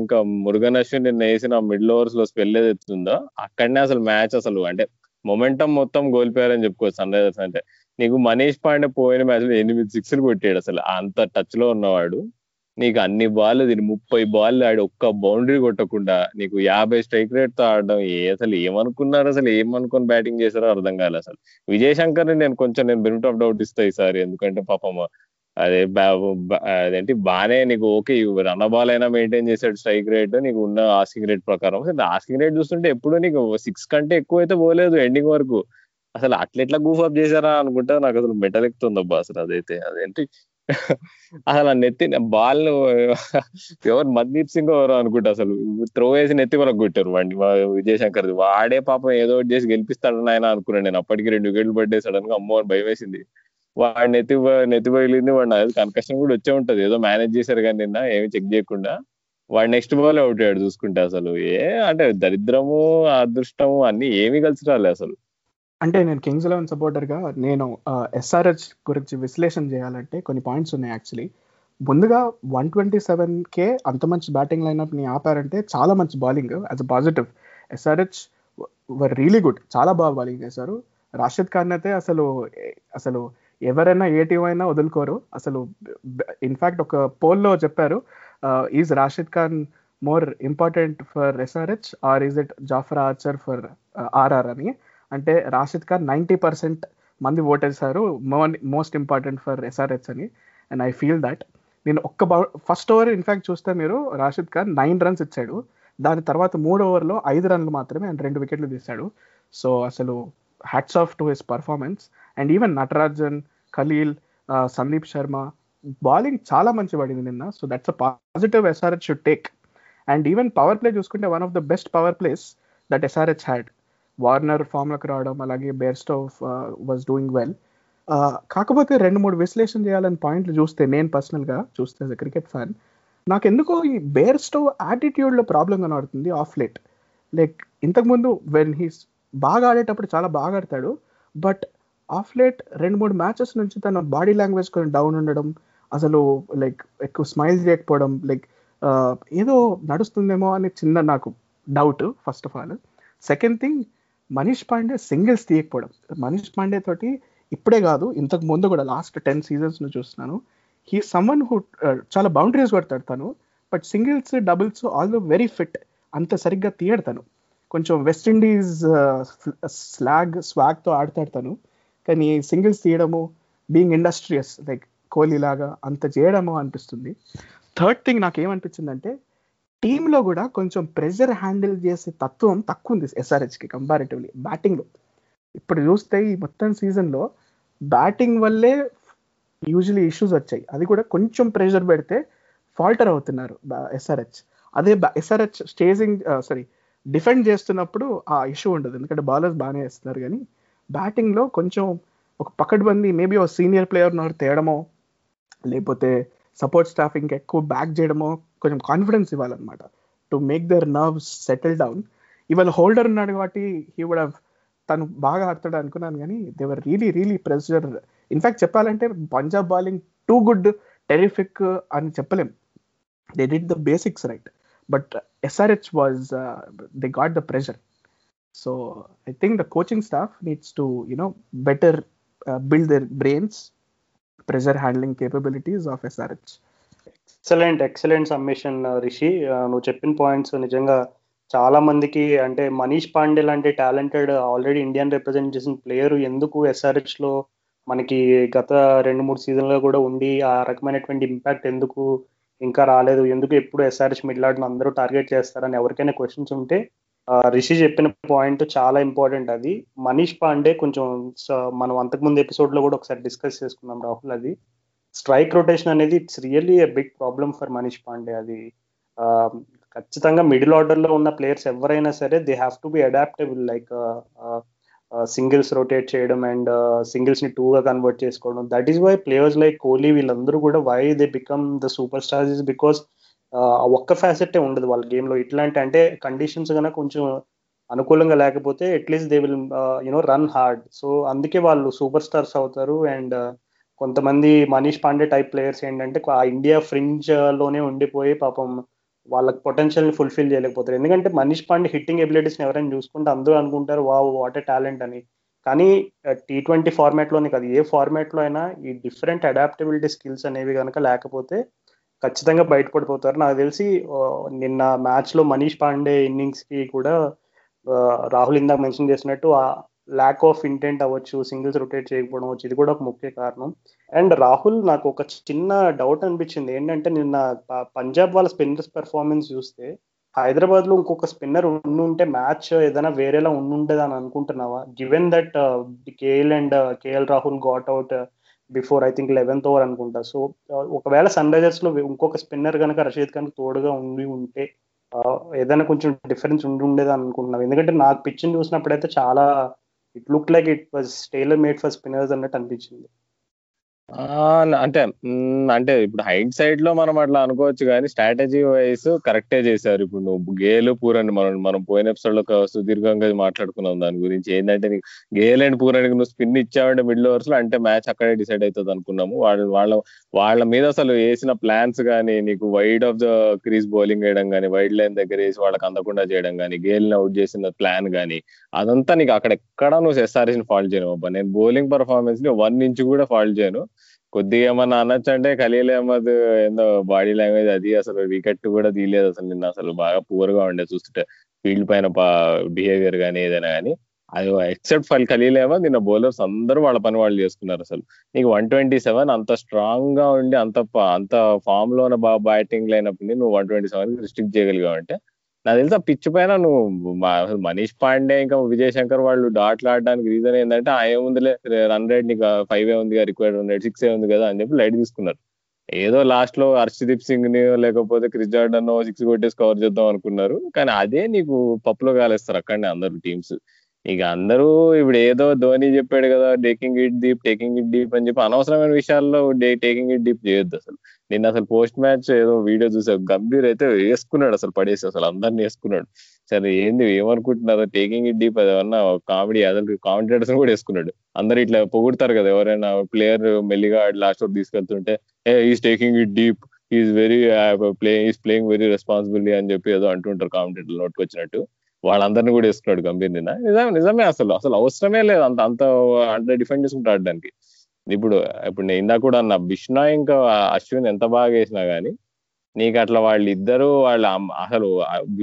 ఇంకా మురుగన్ అశ్విన్ నిన్న వేసిన మిడిల్ ఓవర్స్లో స్పెల్ ఏదైతుందో అక్కడనే అసలు మ్యాచ్ అసలు అంటే మొమెంటం మొత్తం కోల్పోయారని చెప్పుకోవచ్చు సన్ రైజర్స్ అంటే. నీకు మనీష్ పాండే పోయిన మ్యాచ్లో ఎనిమిది సిక్స్లు కొట్టాడు అసలు. అంత టచ్లో ఉన్నవాడు. నీకు అన్ని బాల్ దీని ముప్పై బాల్ ఆడి ఒక్క బౌండరీ కొట్టకుండా నీకు యాభై స్ట్రైక్ రేట్తో ఆడడం ఏ అసలు ఏమనుకున్నారు? అసలు ఏమనుకుని బ్యాటింగ్ చేశారో అర్థం కాలేదు అసలు. విజయ్ శంకర్ని నేను కొంచెం నేను బెనిఫిట్ ఆఫ్ డౌట్ ఇస్తా ఈసారి. ఎందుకంటే పాపం అదే అదేంటి? బానే నీకు ఓకే రన్ బాల్ అయినా మెయింటైన్ చేశాడు స్ట్రైక్ రేట్ నీకు ఉన్న ఆస్కింగ్ రేట్ ప్రకారం. ఆస్కింగ్ రేట్ చూస్తుంటే ఎప్పుడు నీకు సిక్స్ కంటే ఎక్కువ అయితే పోలేదు ఎండింగ్ వరకు. అసలు అట్లెట్లా గూఫ్ అప్ చేశారా అనుకుంటా నాకు అసలు మెటల్ ఎక్కుతుంది అబ్బా అసలు అదైతే. అదేంటి? అసలు నెత్తి బాల్ ఎవరు? మన్దీప్ సింగ్ ఎవరు అనుకుంటా అసలు. త్రో వేసి నెత్తి వరకు కొట్టారు వాడిని విజయశంకర్ వాడే పాపం ఏదో ఒకటి చేసి గెలిపిస్తాడని ఆయన అనుకున్నాను నేను. అప్పటికి రెండు వికెట్లు పడ్డే సడన్గా అమ్మో భయం వేసింది. వాడు నెత్తి నెత్తి పగిలింది వాడు నాకు కన్కషన్ కూడా వచ్చే ఉంటది. ఏదో మేనేజ్ చేశారు కానీ నిన్న ఏమి చెక్ చేయకుండా. వాడు నెక్స్ట్ బాల్ అవుట్ అయ్యాడు చూసుకుంటే అసలు. ఏ అంటే దరిద్రము అదృష్టము అన్ని ఏమి కలిసి రాలే అసలు. అంటే నేను కింగ్స్ ఎలెవెన్ సపోర్టర్గా నేను ఎస్ఆర్హెచ్ గురించి విశ్లేషణ చేయాలంటే కొన్ని పాయింట్స్ ఉన్నాయి యాక్చువల్లీ ముందుగా వన్ ట్వంటీ సెవెన్ కే అంత మంచి బ్యాటింగ్ లైన్అప్ని ఆపారంటే చాలా మంచి bowling as a positive SRH were really good చాలా బాగా బౌలింగ్ చేశారు. రాషిద్ ఖాన్ అయితే అసలు అసలు ఎవరైనా ఏ టీం అయినా వదులుకోరు. అసలు ఇన్ఫాక్ట్ ఒక పోల్లో చెప్పారు is Rashid Khan more important for SRH or is it Jofra Archer for RR అని? అంటే రాషిద్ ఖాన్ నైంటీ పర్సెంట్ మంది ఓటేశారు మోస్ట్ ఇంపార్టెంట్ ఫర్ ఎస్ఆర్హెచ్ అని. అండ్ ఐ ఫీల్ దట్ నేను ఒక్క బౌ ఫస్ట్ ఓవర్ ఇన్ఫాక్ట్ చూస్తే మీరు రాషిద్ ఖాన్ నైన్ రన్స్ ఇచ్చాడు. దాని తర్వాత మూడు ఓవర్లో ఐదు రన్లు మాత్రమే అండ్ రెండు వికెట్లు తీశాడు. సో అసలు hats off to his performance and even Natarajan Khaleel Sandeep Sharma bowling చాలా మంచి పడింది నిన్న. So that's a positive SRH should take and even power play చూసుకుంటే one of the best power plays that SRH had Warner ఫామ్లోకి రావడం అలాగే బేర్స్టోవ్ was doing well కాకపోతే రెండు మూడు విశ్లేషణ చేయాలని పాయింట్లు చూస్తే నేను పర్సనల్గా చూస్తే క్రికెట్ ఫ్యాన్ నాకు ఎందుకో ఈ బేర్ బేర్స్టోవ్ యాటిట్యూడ్లో ప్రాబ్లం కనబడుతుంది ఆఫ్ లేట్ లైక్ ఇంతకుముందు వెన్ హీస్ బాగా ఆడేటప్పుడు చాలా బాగా ఆడతాడు. బట్ ఆఫ్ లేట్ రెండు మూడు మ్యాచెస్ నుంచి తన బాడీ లాంగ్వేజ్ కొంచెం డౌన్ ఉండడం అసలు లైక్ ఎక్కువ స్మైల్ చేయకపోవడం లైక్ ఏదో నడుస్తుందేమో అనే చిన్న నాకు doubt first of all. Second thing Manish Pandey singles తీయకపోవడం. Manish Pandey తోటి ఇప్పుడే కాదు ఇంతకు ముందు కూడా లాస్ట్ టెన్ సీజన్స్ చూస్తున్నాను. హీ సమ్మన్ హూ చాలా బౌండరీస్ కొడతాడు తను. But singles doubles all very fit అంత సరిగ్గా తీయడు తను. కొంచెం వెస్టిండీస్ స్లాగ్ స్వాగ్తో ఆడతాడు తను. కానీ సింగిల్స్ తీయడము బీయింగ్ ఇండస్ట్రియస్ లైక్ కోహ్లీ లాగా అంత చేయడము అనిపిస్తుంది. థర్డ్ థింగ్ నాకు ఏమనిపించిందంటే టీంలో కూడా కొంచెం ప్రెషర్ హ్యాండిల్ చేసే తత్వం తక్కువ ఉంది ఎస్ఆర్హెచ్కి కంపారిటివ్లీ బ్యాటింగ్లో ఇప్పుడు చూస్తే ఈ మొత్తం సీజన్లో బ్యాటింగ్ వల్లే యూజువలీ ఇష్యూస్ వచ్చాయి. అది కూడా కొంచెం ప్రెషర్ పెడితే ఫాల్టర్ అవుతున్నారు ఎస్ఆర్హెచ్ అదే ఎస్ఆర్హెచ్ స్టేజింగ్ సారీ డిఫెండ్ చేస్తున్నప్పుడు ఆ ఇష్యూ ఉండదు. ఎందుకంటే బౌలర్స్ బాగానే వేస్తున్నారు కానీ బ్యాటింగ్లో కొంచెం ఒక పకడ్బందీ మేబీ ఒక సీనియర్ ప్లేయర్ తేయడమో లేకపోతే సపోర్ట్ స్టాఫ్ ఇంకా ఎక్కువ బ్యాక్ చేయడమో కొంచెం confidence ఇవ్వాలన్నమాట. To make their nerves settle down. ఇవాళ హోల్డర్ ఉన్నాడు కాబట్టి హీ వుడ్ తను బాగా ఆడతాడు అనుకున్నాను కానీ they were really really pressure. In fact చెప్పాలంటే Punjab bowling too good terrific అని చెప్పలేం. They did the basics right. But SRH was they got the pressure so I think the coaching staff needs to you know better build their brains pressure handling capabilities of SRH excellent excellent submission Rishi నువ్వు చెప్పిన points నిజంగా చాలా మందికి అంటే మనీష్ పాండే లాంటి talented already Indian represent చేసిన player ఎందుకు ఎస్ఆర్హెచ్లో మనకి గత రెండు మూడు సీజన్లో కూడా ఉండి ఆ రకమైనటువంటి ఇంపాక్ట్ ఎందుకు ఇంకా రాలేదు. ఎందుకు ఎప్పుడు ఎస్ఆర్హెచ్ మిడిల్ ఆర్డర్ అందరూ టార్గెట్ చేస్తారని ఎవరికైనా క్వశ్చన్స్ ఉంటే రిషి చెప్పిన పాయింట్ చాలా ఇంపార్టెంట్ అది. మనీష్ పాండే కొంచెం మనం అంతకుముందు ఎపిసోడ్లో కూడా ఒకసారి డిస్కస్ చేసుకున్నాం రాహుల్ అది. స్ట్రైక్ రొటేషన్ అనేది it's really a big problem for Manish Pandey అది. ఖచ్చితంగా మిడిల్ ఆర్డర్లో ఉన్న ప్లేయర్స్ ఎవరైనా సరే they have to be adaptable like singles rotate చేయడం అండ్ సింగిల్స్ని టూగా కన్వర్ట్ చేసుకోవడం. That is why players like Kohli వీళ్ళందరూ కూడా why they become the superstars is because ఒక్క ఫ్యాసెట్ ఉండదు వాళ్ళ గేమ్లో. ఇట్లాంటి అంటే కండిషన్స్ కనుక కొంచెం అనుకూలంగా లేకపోతే at least they will you know run hard so అందుకే వాళ్ళు సూపర్ స్టార్స్ అవుతారు అండ్ కొంతమంది మనీష్ పాండే టైప్ ప్లేయర్స్ ఏంటంటే ఆ ఇండియా ఫ్రింజ్లోనే ఉండిపోయి పాపం వాళ్ళకి పొటెన్షియల్ని ఫుల్ఫిల్ చేయలేకపోతారు. ఎందుకంటే మనీష్ పాండే హిట్టింగ్ ఎబిలిటీస్ని ఎవరైనా చూసుకుంటే అందరూ అనుకుంటారు వా వాట్ ఏ టాలెంట్ అని. కానీ టీ ట్వంటీ ఫార్మాట్లోనే కాదు ఏ ఫార్మాట్లో అయినా ఈ డిఫరెంట్ అడాప్టబిలిటీ స్కిల్స్ అనేవి కనుక లేకపోతే ఖచ్చితంగా బయటపడిపోతారు. నాకు తెలిసి నిన్న మ్యాచ్లో మనీష్ పాండే ఇన్నింగ్స్కి కూడా రాహుల్ ఇందాక మెన్షన్ చేసినట్టు ఆ ల్యాక్ ఆఫ్ ఇంటెంట్ అవ్వచ్చు సింగిల్స్ రొటేట్ చేయకపోవడం అవ్వచ్చు ఇది కూడా ఒక ముఖ్య కారణం. అండ్ రాహుల్ నాకు ఒక చిన్న డౌట్ అనిపించింది. ఏంటంటే నిన్న పంజాబ్ వాళ్ళ స్పిన్నర్స్ పెర్ఫార్మెన్స్ చూస్తే హైదరాబాద్లో ఇంకొక స్పిన్నర్ ఉండుంటే మ్యాచ్ ఏదైనా వేరేలా ఉండుండేది అని అనుకుంటున్నావా? Given that uh, KL and uh, KL Rahul got out before I think eleventh over అనుకుంటా. సో uh, ఒకవేళ సన్ రైజర్స్లో ఇంకొక స్పిన్నర్ కనుక రషీద్ ఖాన్ తోడుగా ఉండి ఉంటే ఏదైనా కొంచెం డిఫరెన్స్ ఉండి ఉండేది అనుకుంటున్నావు? ఎందుకంటే నాకు పిచ్ని చూసినప్పుడైతే చాలా it look like it was tailor made for spinners అన్నట్టు అనిపించింది. అంటే అంటే ఇప్పుడు హైట్ సైడ్లో మనం అట్లా అనుకోవచ్చు కానీ స్ట్రాటజీ వైస్ కరెక్టే చేశారు ఇప్పుడు నువ్వు. గేలు పూరని మనం మనం పోయిన ఎపిసోడ్లో సుదీర్ఘంగా మాట్లాడుకున్నాం దాని గురించి. ఏంటంటే గేల్ అండ్ పూరానికి నువ్వు స్పిన్ ఇచ్చావంటే మిడిల్ ఓవర్స్లో అంటే మ్యాచ్ అక్కడే డిసైడ్ అవుతుంది అనుకున్నాము. వాళ్ళ వాళ్ళ వాళ్ళ మీద అసలు వేసిన ప్లాన్స్ కానీ నీకు wide of the crease bowling వేయడం కానీ వైడ్ లైన్ దగ్గర వేసి వాళ్ళకి అందకుండా చేయడం కానీ గేల్ని అవుట్ చేసిన ప్లాన్ కానీ అదంతా నీకు అక్కడ ఎక్కడ నువ్వు ఎస్ఆర్ఎస్ని ఫాల్ట్ చేయను అబ్బా. నేను బౌలింగ్ పర్ఫార్మెన్స్ని వన్ ఇంచ్ కూడా ఫాల్ట్ చేయను. కొద్దిగా ఏమన్నా అనొచ్చు అంటే ఖలీల్ అహ్మద్ ఏందో బాడీ లాంగ్వేజ్ అది అసలు వికెట్ కూడా తీయలేదు అసలు నిన్న అసలు బాగా పూర్గా ఉండే చూస్తుంటే. ఫీల్డ్ పైన బిహేవియర్ కానీ ఏదైనా కానీ అది ఎక్సెప్ట్ ఫల్ ఖలీల్ అహ్మద్ నిన్న బౌలర్స్ అందరూ వాళ్ళ పని వాళ్ళు చేసుకున్నారు అసలు. నీకు వన్ ట్వంటీ సెవెన్ అంత స్ట్రాంగ్గా ఉండి అంత అంత ఫామ్లో బాగా బ్యాటింగ్ అయినప్పుడు నువ్వు వన్ ట్వంటీ సెవెన్ రిస్ట్రిక్ట్ చేయగలిగావు అంటే నాకు తెలుసు ఆ పిచ్ పైన నువ్వు మనీష్ పాండే ఇంకా విజయ్ శంకర్ వాళ్ళు డాట్లు ఆడడానికి రీజన్ ఏంటంటే ఆ ఏముందిలే రన్ రేట్ నీకు ఫైవ్ ఏ ఉంది రిక్వైర్డ్ రన్ రేట్ సిక్స్ ఏ ఉంది కదా అని చెప్పి లైట్ తీసుకున్నారు. ఏదో లాస్ట్లో హర్షదీప్ సింగ్ని లేకపోతే క్రిస్ జార్డన్ సిక్స్ కొట్టేసి కవర్ చేద్దాం అనుకున్నారు. కానీ అదే నీకు పప్పులో కాలేస్తారు అక్కడనే అందరు టీమ్స్ ఇక అందరూ ఇప్పుడు ఏదో ధోని చెప్పాడు కదా taking it deep taking it deep అని చెప్పి అనవసరమైన విషయాల్లో టేకింగ్ ఇట్ డీప్ చేయొద్దు అసలు. నిన్న అసలు పోస్ట్ మ్యాచ్ ఏదో వీడియో చూసా గంభీర్ అయితే వేసుకున్నాడు అసలు పడేసి అసలు అందరిని వేసుకున్నాడు. సరే ఏంది ఏమనుకుంటున్నారు టేకింగ్ ఇట్ డీప్ అది ఏమన్నా కామెడీ అసలు కామెంటేటర్స్ కూడా వేసుకున్నాడు. అందరు ఇట్లా పొగుడతారు కదా ఎవరైనా ప్లేయర్ మెల్లిగా లాస్ట్ వరకు తీసుకెళ్తుంటే he is taking it deep is very play is playing very responsibility అని చెప్పి ఏదో అంటుంటారు కామెంటేటర్ నోట్కి వచ్చినట్టు వాళ్ళందరినీ కూడా వేసుకున్నాడు గంభీర్ నిన్న. నిజమే నిజమే అసలు. అసలు అవసరమే లేదు అంత అంత అంటే డిఫెండ్ చేసుకుంటూ ఆడడానికి. ఇప్పుడు ఇప్పుడు నేను ఇందాక కూడా అన్న బిష్నా ఇంకా అశ్విన్ ఎంత బాగా వేసినా గానీ నీకు అట్లా వాళ్ళు ఇద్దరు వాళ్ళ అసలు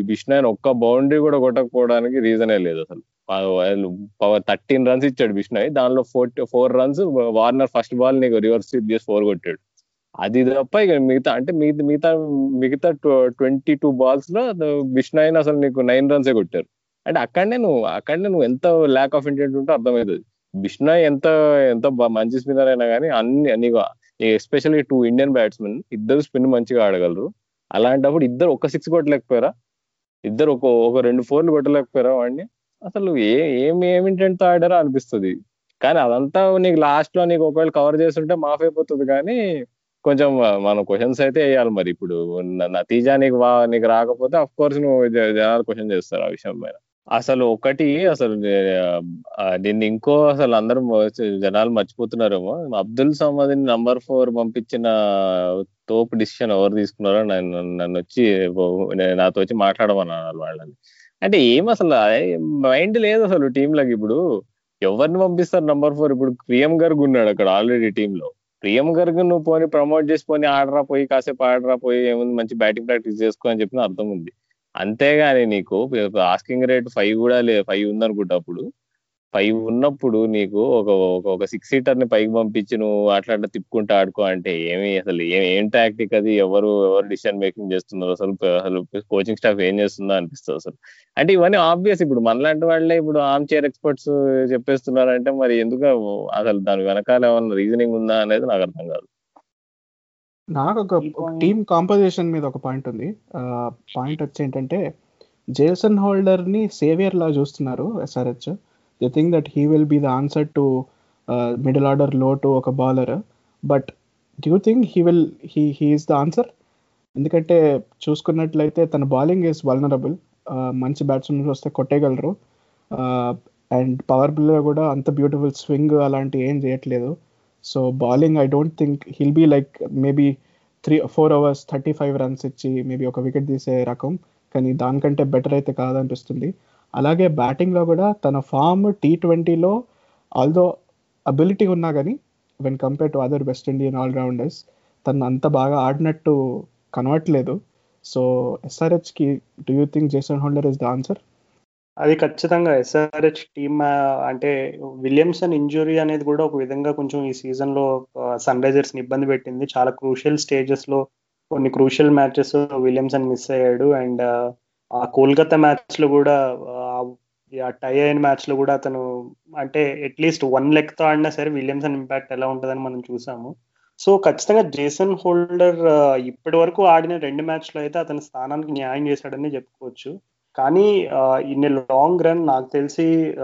బిష్నాయన్ ఒక్క బౌండరీ కూడా కొట్టకపోవడానికి రీజనే లేదు అసలు. థర్టీన్ రన్స్ ఇచ్చాడు బిష్నాయ్. దానిలో four four runs Warner first ball నీకు రివర్స్ స్వీప్ చేసి ఫోర్ కొట్టాడు. అది తప్ప ఇక మిగతా అంటే మిగతా మిగతా మిగతా ట్వంటీ టూ బాల్స్లో బిష్నాయన్ అసలు నీకు నైన్ రన్సే కొట్టారు. అంటే అక్కడనే నువ్వు అక్కడనే నువ్వు ఎంత ల్యాక్ ఆఫ్ ఇంటెంట్ ఉంటే అర్థమవుతుంది. బిష్నా ఎంత ఎంత మంచి స్పిన్నర్ అయినా కానీ అన్ని నీకు ఎస్పెషల్లీ టూ ఇండియన్ బ్యాట్స్మెన్ ఇద్దరు స్పిన్ మంచిగా ఆడగలరు. అలాంటప్పుడు ఇద్దరు ఒక సిక్స్ కొట్టలేకపోయారా? ఇద్దరు ఒక ఒక రెండు ఫోర్లు కొట్టలేకపోయారా వాడిని? అసలు ఏ ఏమి ఏమి ఇంటెంట్ ఆడారో అనిపిస్తుంది. కానీ అదంతా నీకు లాస్ట్లో నీకు ఒకవేళ కవర్ చేస్తుంటే మాఫ్ అయిపోతుంది కానీ కొంచెం మనం క్వశ్చన్స్ అయితే వేయాలి మరి. ఇప్పుడు నతీజా నీకు నీకు రాకపోతే అఫ్ కోర్స్ నువ్వు జనాలు క్వశ్చన్ చేస్తారు ఆ విషయం పైన. అసలు ఒకటి అసలు దీన్ని ఇంకో అసలు అందరూ జనాలు మర్చిపోతున్నారేమో. అబ్దుల్ సమద్ నంబర్ ఫోర్ పంపించిన తోపు డిసిషన్ ఎవరు తీసుకున్నారో నన్ను నన్ను వచ్చి నాతో వచ్చి మాట్లాడమన్నారు వాళ్ళని. అంటే ఏం అసలు మైండ్ లేదు అసలు టీంలకు ఇప్పుడు. ఎవరిని పంపిస్తారు నంబర్ ఫోర్ ఇప్పుడు ప్రియం గర్గ్ ఉన్నాడు అక్కడ ఆల్రెడీ టీంలో ప్రియం గర్గ్ నువ్వు పోని ప్రమోట్ చేసి పోని ఆడరా పోయి కాసేపు ఆడరా పోయి ఏముంది మంచి బ్యాటింగ్ ప్రాక్టీస్ చేసుకో అని చెప్పిన అర్థం ఉంది. అంతేగాని నీకు ఆస్కింగ్ రేట్ ఫైవ్ కూడా లే ఫైవ్ ఉందనుకుంటా అప్పుడు. ఫైవ్ ఉన్నప్పుడు నీకు ఒక ఒక సిక్స్ సీటర్ని పైకి పంపించి నువ్వు అట్లా అట్లా తిప్పుకుంటా ఆడుకో అంటే ఏమి అసలు ఏం ఏం టాక్టిక్ అది? ఎవరు ఎవరు డిసిషన్ మేకింగ్ చేస్తున్నారు? అసలు అసలు కోచింగ్ స్టాఫ్ ఏం చేస్తుందో అనిపిస్తుంది అసలు. అంటే ఇవన్నీ ఆబ్వియస్ ఇప్పుడు మనలాంటి వాళ్ళే ఇప్పుడు ఆమ్ చైర్ ఎక్స్పర్ట్స్ చెప్పేస్తున్నారంటే మరి ఎందుకు అసలు దాని వెనకాల ఏమన్నా రీజనింగ్ ఉందా అనేది నాకు అర్థం కాదు. నాకు ఒక టీమ్ కాంపోజిషన్ మీద ఒక పాయింట్ ఉంది. పాయింట్ వచ్చి ఏంటంటే జేసన్ హోల్డర్ని సేవియర్ లా చూస్తున్నారు SRH they think that he will be the answer to middle ఆర్డర్లో టు ఒక bowler but do think he will he he is the answer ఎందుకంటే చూసుకున్నట్లయితే తన బౌలింగ్ ఈస్ వల్నరబుల్ మంచి బ్యాట్స్మెన్ వస్తే కొట్టేయగలరు. అండ్ పవర్ ప్లేలో కూడా అంత బ్యూటిఫుల్ స్వింగ్ అలాంటి ఏం చేయట్లేదు. So bowling I don't think he'll be like maybe three four overs thirty five runs ఇచ్చి మేబీ ఒక వికెట్ తీసే రకం. కానీ దానికంటే బెటర్ అయితే కాదనిపిస్తుంది. అలాగే బ్యాటింగ్లో కూడా తన ఫామ్ టీ ట్వంటీలో ఆల్దో అబిలిటీ ఉన్నా కానీ when compare to other West Indian allrounders తను అంత బాగా ఆడినట్టు కనవట్లేదు. So ఎస్ఆర్హెచ్కి do you think Jason Holder is the answer అది ఖచ్చితంగా ఎస్ఆర్హెచ్ టీమ్ అంటే విలియమ్సన్ ఇంజురీ అనేది కూడా ఒక విధంగా కొంచెం ఈ సీజన్లో సన్ రైజర్స్ని ఇబ్బంది పెట్టింది. చాలా క్రూషియల్ స్టేజెస్లో కొన్ని క్రూషియల్ మ్యాచెస్ విలియమ్సన్ మిస్ అయ్యాడు. అండ్ ఆ కోల్కతా మ్యాచ్లో కూడా టై అయిన మ్యాచ్లో కూడా అతను అంటే అట్లీస్ట్ వన్ లెగ్తో ఆడినా సరే విలియమ్సన్ ఇంపాక్ట్ ఎలా ఉంటుందని మనం చూసాము. సో ఖచ్చితంగా జేసన్ హోల్డర్ ఇప్పటి వరకు ఆడిన రెండు మ్యాచ్లో అయితే అతని స్థానానికి న్యాయం చేశాడని చెప్పుకోవచ్చు. కానీ ఇన్ లాంగ్ రన్ నాకు తెలిసి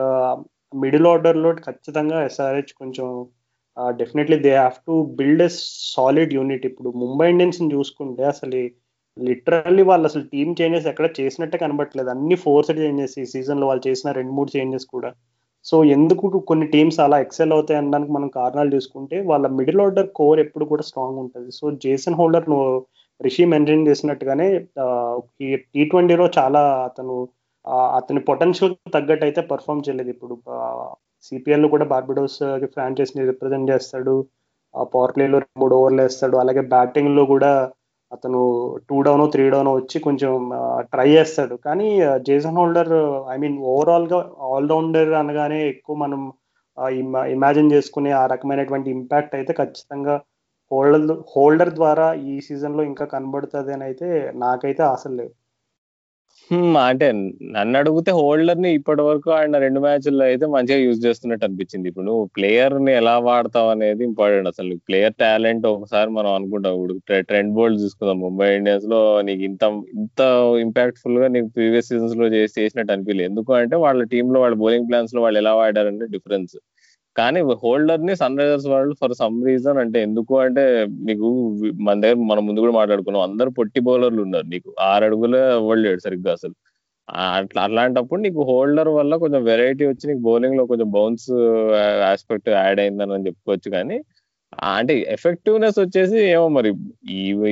మిడిల్ ఆర్డర్లో ఖచ్చితంగా ఎస్ఆర్హెచ్ కొంచెం definitely they have to build a solid unit ఇప్పుడు ముంబై ఇండియన్స్ చూసుకుంటే అసలు లిటరల్లీ వాళ్ళు అసలు టీమ్ చేంజెస్ ఎక్కడ చేసినట్టే కనబట్టలేదు అన్ని ఫోర్స్డ్ చేంజెస్ ఈ సీజన్లో వాళ్ళు చేసిన రెండు మూడు చేంజెస్ కూడా. సో ఎందుకు కొన్ని టీమ్స్ అలా ఎక్సెల్ అవుతాయి అనడానికి మనం కారణాలు చూసుకుంటే వాళ్ళ మిడిల్ ఆర్డర్ కోర్ ఎప్పుడు కూడా స్ట్రాంగ్ ఉంటుంది. So Jason Holder Rishi mention చేసినట్టుగానే ఈ టీ ట్వంటీలో చాలా అతను అతని పొటెన్షియల్ తగ్గట్టు అయితే పర్ఫామ్ చేయలేదు ఇప్పుడు. సిపిఎల్ కూడా బార్బిడోస్ ఫ్రాంచైజ్ని రిప్రజెంట్ చేస్తాడు. పవర్ ప్లేలో మూడు ఓవర్లు వేస్తాడు. అలాగే బ్యాటింగ్లో కూడా అతను టూ డౌన్ త్రీ డౌన్ వచ్చి కొంచెం ట్రై చేస్తాడు. కానీ జేసన్ హోల్డర్ ఐ మీన్ ఓవరాల్గా ఆల్రౌండర్ అనగానే ఎక్కువ మనం ఇమాజిన్ చేసుకునే ఆ రకమైనటువంటి ఇంపాక్ట్ అయితే ఖచ్చితంగా హోల్డర్ హోల్డర్ ద్వారా ఈ సీజన్లో ఇంకా కనబడుతుంది అని అయితే నాకైతే ఆశ లేదు అంటే నన్ను అడిగితే హోల్డర్ని ఇప్పటి వరకు ఆడిన రెండు మ్యాచ్ల్లో అయితే మంచిగా యూజ్ చేస్తున్నట్టు అనిపించింది. ఇప్పుడు నువ్వు ప్లేయర్ని ఎలా వాడతావు అనేది ఇంపార్టెంట్ అసలు. ప్లేయర్ టాలెంట్ ఒకసారి మనం అనుకుంటాం. ఇప్పుడు ట్రెండ్ బోల్డ్ చూసుకుందాం. ముంబై ఇండియన్స్లో నీకు ఇంత ఇంత ఇంపాక్ట్ఫుల్గా నీకు ప్రీవియస్ సీజన్స్లో చేసి చేసినట్టు అనిపించలేదు ఎందుకు అంటే వాళ్ళ టీమ్లో వాళ్ళ బౌలింగ్ ప్లాన్స్లో వాళ్ళు ఎలా వాడారంటే డిఫరెన్స్. కానీ హోల్డర్ని సన్ రైజర్స్ వాళ్ళు ఫర్ సమ్ రీజన్ అంటే ఎందుకు అంటే నీకు మన దగ్గర మనం ముందు కూడా మాట్లాడుకున్నాం. అందరు పొట్టి బౌలర్లు ఉన్నారు నీకు. ఆరు అడుగులే అవ్వలేడు సరిగ్గా అసలు. అట్లా అట్లాంటప్పుడు నీకు హోల్డర్ వల్ల కొంచెం వెరైటీ వచ్చి నీకు బౌలింగ్లో కొంచెం బౌన్స్ ఆస్పెక్ట్ యాడ్ అయిందని చెప్పుకోవచ్చు కానీ అంటే ఎఫెక్టివ్నెస్ వచ్చేసి ఏమో మరి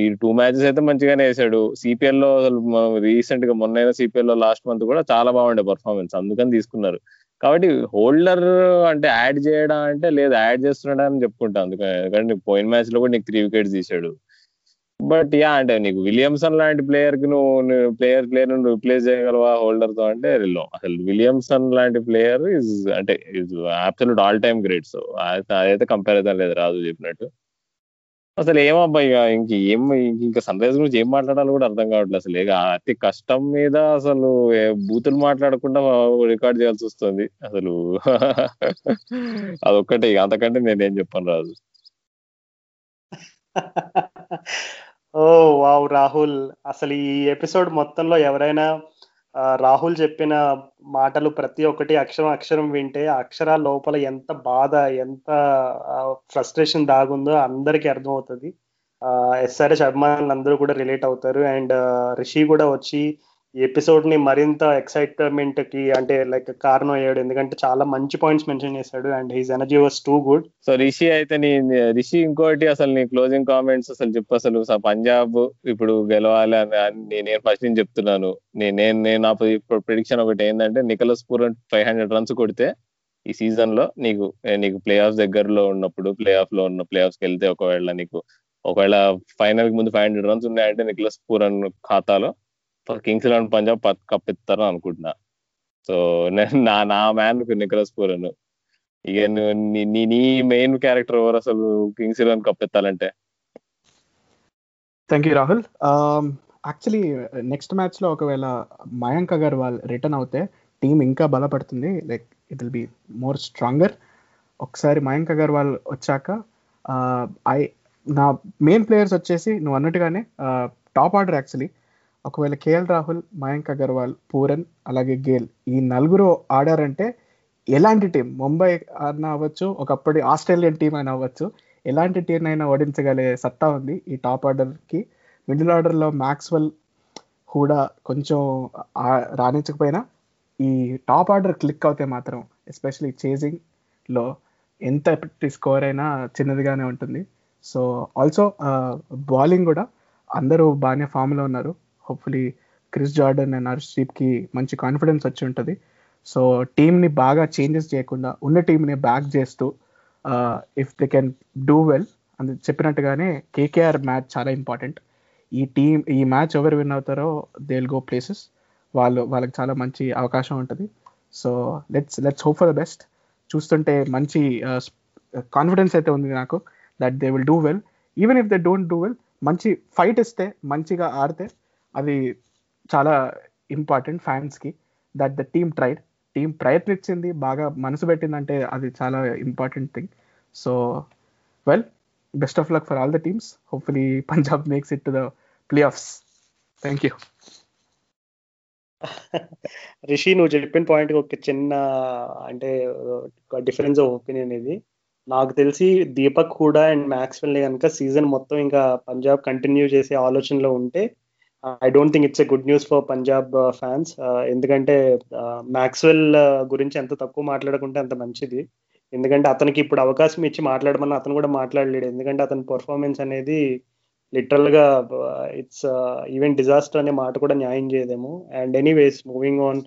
ఈ టూ మ్యాచెస్ అయితే మంచిగానే వేసాడు. సిపిఎల్లో అసలు రీసెంట్గా మొన్న సిపిఎల్లో లాస్ట్ మంత్ కూడా చాలా బాగుండే పర్ఫార్మెన్స్ అందుకని తీసుకున్నారు. కాబట్టి హోల్డర్ అంటే యాడ్ చేయడం అంటే లేదు యాడ్ చేస్తున్నాడు అని చెప్పుకుంటా. అందుకని ఎందుకంటే పోయిన మ్యాచ్లో కూడా నీకు త్రీ వికెట్స్ తీసాడు బట్ యా అంటే నీకు విలియమ్సన్ లాంటి ప్లేయర్కి నువ్వు ప్లేయర్ ప్లేయర్ నువ్వు రిప్లేస్ చేయగలవా హోల్డర్తో అంటే అసలు విలియమ్సన్ లాంటి ప్లేయర్ ఇస్ అంటే is absolute all time great. So అదైతే కంపారిజన్ లేదు రాజు చెప్పినట్టు. అసలు ఏమబ్బా ఇక? ఇంక ఏం ఇంకా సన్ రైజ్ గురించి ఏం మాట్లాడాలో కూడా అర్థం కావట్లేదు అసలు. ఇక అతి కష్టం మీద అసలు బూతులు మాట్లాడకుండా రికార్డ్ చేయాల్సి వస్తుంది అసలు. అదొక్కటే ఇక అంతకంటే నేనేం చెప్పాను రాజు. ఓ వావ్ రాహుల్. అసలు ఈ ఎపిసోడ్ మొత్తంలో ఎవరైనా రాహుల్ చెప్పిన మాటలు ప్రతి ఒక్కటి అక్షరం అక్షరం వింటే అక్షరాల లోపల ఎంత బాధ ఎంత ఫ్రస్ట్రేషన్ దాగుందో అందరికీ అర్థమవుతుంది. ఎస్ఆర్ఎస్ అభిమానులు అందరూ కూడా రిలేట్ అవుతారు. అండ్ రిషి కూడా వచ్చి ఎపిసోడ్ని మరింత ఎక్సైట్మెంట్కి అంటే లైక్ కారణం అయ్యాడు. ఎందుకంటే చాలా మంచి పాయింట్స్ మెన్షన్ చేశాడు and he's energy was too good so Rishi అయితే నీ రిషి ఇంకోటి అసలు నీ క్లోజింగ్ కామెంట్స్ అసలు చెప్పు అసలు. స- పంజాబ్ ఇప్పుడు గెలవాలి అని నేను ఫస్ట్ నేను చెప్తున్నాను. నేను నేను నా ప్రిడిక్షన్ ఒకటి ఏంటంటే Nicholas Pooran five hundred runs కొడితే ఈ సీజన్లో నీకు నీకు ప్లే ఆఫ్ దగ్గరలో ఉన్నప్పుడు ప్లే ఆఫ్లో ఉన్న ప్లే ఆఫ్స్కి వెళ్తే ఒకవేళ నీకు ఒకవేళ ఫైనల్కి ముందు ఫైవ్ హండ్రెడ్ రన్స్ ఉన్నాయంటే నికలస్ పూరన్ ఖాతాలో కింగ్స్ ఎలెవన్ పంజాబ్ ప- కప్పిస్తారని అనుకుంటున్నా. సో నేను నా నా మ్యాన్ నికలస్ పూరన్. ఇక నీ- నీ మెయిన్ క్యారెక్టర్ ఎవరు అసలు Kings Eleven కప్పెత్తాలంటే thank you Rahul actually next మ్యాచ్లో ఒకవేళ మయాంక్ అగర్వాల్ రిటర్న్ అవుతే టీం ఇంకా బలపడుతుంది. Like it will be more stronger ఒకసారి మయాంక్ అగర్వాల్ వచ్చాక uh, ఐ నా మెయిన్ ప్లేయర్స్ వచ్చేసి నువ్వు అన్నట్టుగానే టాప్ ఆర్డర్ యాక్చువల్లీ ఒకవేళ కేఎల్ రాహుల్ మయాంక్ అగర్వాల్ పూరన్ అలాగే గేల్ ఈ నలుగురు ఆడారంటే ఎలాంటి టీం? ముంబై అయినా అవ్వచ్చు ఒకప్పటి ఆస్ట్రేలియన్ టీం అయినా అవ్వచ్చు ఎలాంటి టీం అయినా ఓడించగలిగే సత్తా ఉంది ఈ టాప్ ఆర్డర్కి. మిడిల్ ఆర్డర్లో మ్యాక్స్వెల్ కూడా కొంచెం రాణించకపోయినా ఈ టాప్ ఆర్డర్ క్లిక్ అవుతే మాత్రం ఎస్పెషలీ చేజింగ్లో ఎంత స్కోర్ అయినా చిన్నదిగానే ఉంటుంది. సో ఆల్సో బౌలింగ్ కూడా అందరూ బాగానే ఫామ్లో ఉన్నారు. హోప్ఫుల్లీ క్రిస్ జార్డన్ అండ్ హర్షదీప్కి మంచి కాన్ఫిడెన్స్ వచ్చి ఉంటుంది. సో టీంని బాగా చేంజెస్ చేయకుండా ఉన్న టీంని బ్యాక్ చేస్తూ if they can do well అని చెప్పినట్టుగానే కేకేఆర్ మ్యాచ్ చాలా ఇంపార్టెంట్ ఈ టీం ఈ మ్యాచ్ ఎవరు విన్ అవుతారో దే విల్ గో ప్లేసెస్ వాళ్ళు వాళ్ళకి చాలా మంచి అవకాశం ఉంటుంది. So let's let's hope for the best చూస్తుంటే మంచి uh, కాన్ఫిడెన్స్ uh, అయితే ఉంది నాకు that they will do well even if they don't do well మంచి ఫైట్ ఇస్తే మంచిగా ఆడితే అది చాలా ఇంపార్టెంట్ ఫ్యాన్స్కి that the team tried team ప్రయత్నించింది బాగా మనసు పెట్టిందంటే అది చాలా important thing so well best of luck for all the teams hopefully Punjab makes it to the playoffs thank you Rishi నువ్వు చెప్పిన పాయింట్ ఒక చిన్న అంటే డిఫరెన్స్ ఆఫ్ ఒపీనియన్ ఇది. నాకు తెలిసి దీపక్ హూడా అండ్ మ్యాక్స్వెల్ కనుక సీజన్ మొత్తం ఇంకా పంజాబ్ కంటిన్యూ చేసే ఆలోచనలో ఉంటే I don't think it's a good news for Punjab fans ఎందుకంటే uh, మ్యాక్స్వెల్ uh, గురించి ఎంత తక్కువ మాట్లాడకుంటే అంత మంచిది. ఎందుకంటే అతనికి ఇప్పుడు అవకాశం ఇచ్చి మాట్లాడమని అతను కూడా మాట్లాడలేడు. ఎందుకంటే అతని పర్ఫార్మెన్స్ అనేది లిటరల్గా ఇట్స్ ఈవెన్ డిజాస్టర్ అనే మాట కూడా న్యాయం చేయదేమో. అండ్ ఎనీవేస్ మూవింగ్ ఆన్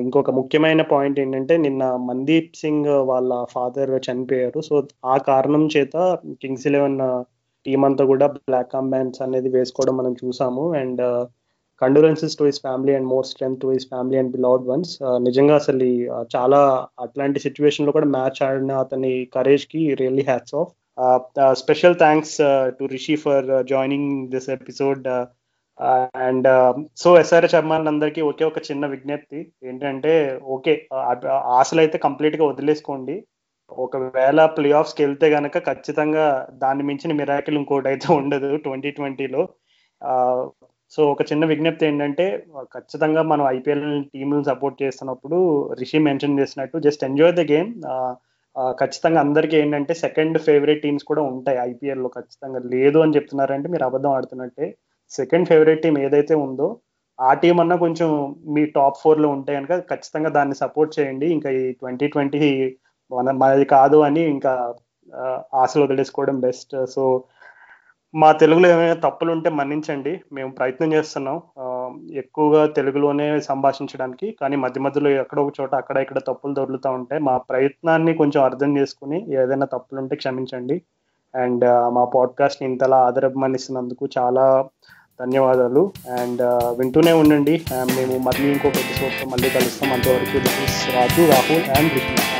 ఇంకొక ముఖ్యమైన పాయింట్ ఏంటంటే నిన్న మందీప్ సింగ్ వాళ్ళ ఫాదర్ చనిపోయారు. సో ఆ కారణం చేత కింగ్స్ ఎలెవెన్ టీం అంతా కూడా బ్లాక్ బ్యాండ్స్ అనేది వేసుకోవడం మనం చూసాము. And condolences to his family and more strength to his family and beloved ones నిజంగా అసలు uh, చాలా అట్లాంటి సిచ్యువేషన్లో కూడా మ్యాచ్ ఆడిన అతని కరేజ్కి really hats off special thanks to Rishi for joining this episode and so SRS అభిమానులు అందరికీ ఒకే ఒక చిన్న విజ్ఞప్తి. ఏంటంటే ఓకే ఆశలు అయితే కంప్లీట్గా వదిలేసుకోండి. ఒకవేళ ప్లే ఆఫ్స్కి వెళ్తే గనక ఖచ్చితంగా దాన్ని మించిన మిరాకిల్ ఇంకోటి అయితే ఉండదు ట్వంటీ ట్వంటీలో సో ఒక చిన్న విజ్ఞప్తి ఏంటంటే ఖచ్చితంగా మనం ఐపీఎల్ టీంలను సపోర్ట్ చేస్తున్నప్పుడు రిషి మెన్షన్ చేసినట్టు జస్ట్ ఎంజాయ్ ద గేమ్ ఖచ్చితంగా అందరికీ ఏంటంటే సెకండ్ ఫేవరెట్ టీమ్స్ కూడా ఉంటాయి ఐపీఎల్లో ఖచ్చితంగా. లేదు అని చెప్తున్నారంటే మీరు అబద్ధం ఆడుతున్నట్టే. సెకండ్ ఫేవరెట్ టీం ఏదైతే ఉందో ఆ టీం అన్నా కొంచెం మీ టాప్ ఫోర్లో ఉంటాయి ఉంటే కనుక ఖచ్చితంగా దాన్ని సపోర్ట్ చేయండి. ఇంకా ఈ ట్వంటీ ట్వంటీ మన మనది కాదు అని ఇంకా ఆశలు వదిలేసుకోవడం బెస్ట్. సో మా తెలుగులో ఏమైనా తప్పులు ఉంటే మన్నించండి. మేము ప్రయత్నం చేస్తున్నాం. ఎక్కువగా తెలుగులోనే సంభాషించడానికి. కానీ మధ్య మధ్యలో ఎక్కడో ఒక చోట అక్కడ ఇక్కడ తప్పులు దొరుకుతూ ఉంటాయి మా ప్రయత్నాన్ని కొంచెం అర్థం చేసుకుని ఏదైనా తప్పులు ఉంటే క్షమించండి. అండ్ మా పాడ్కాస్ట్ ఇంతలా ఆదరమనిస్తున్నందుకు చాలా ధన్యవాదాలు. అండ్ వింటూనే ఉండండి. మేము మళ్ళీ ఇంకొక ఎపిసోడ్తో మళ్ళీ కలుస్తాం. అంతవరకు this is Raju Rahul and Vishnu.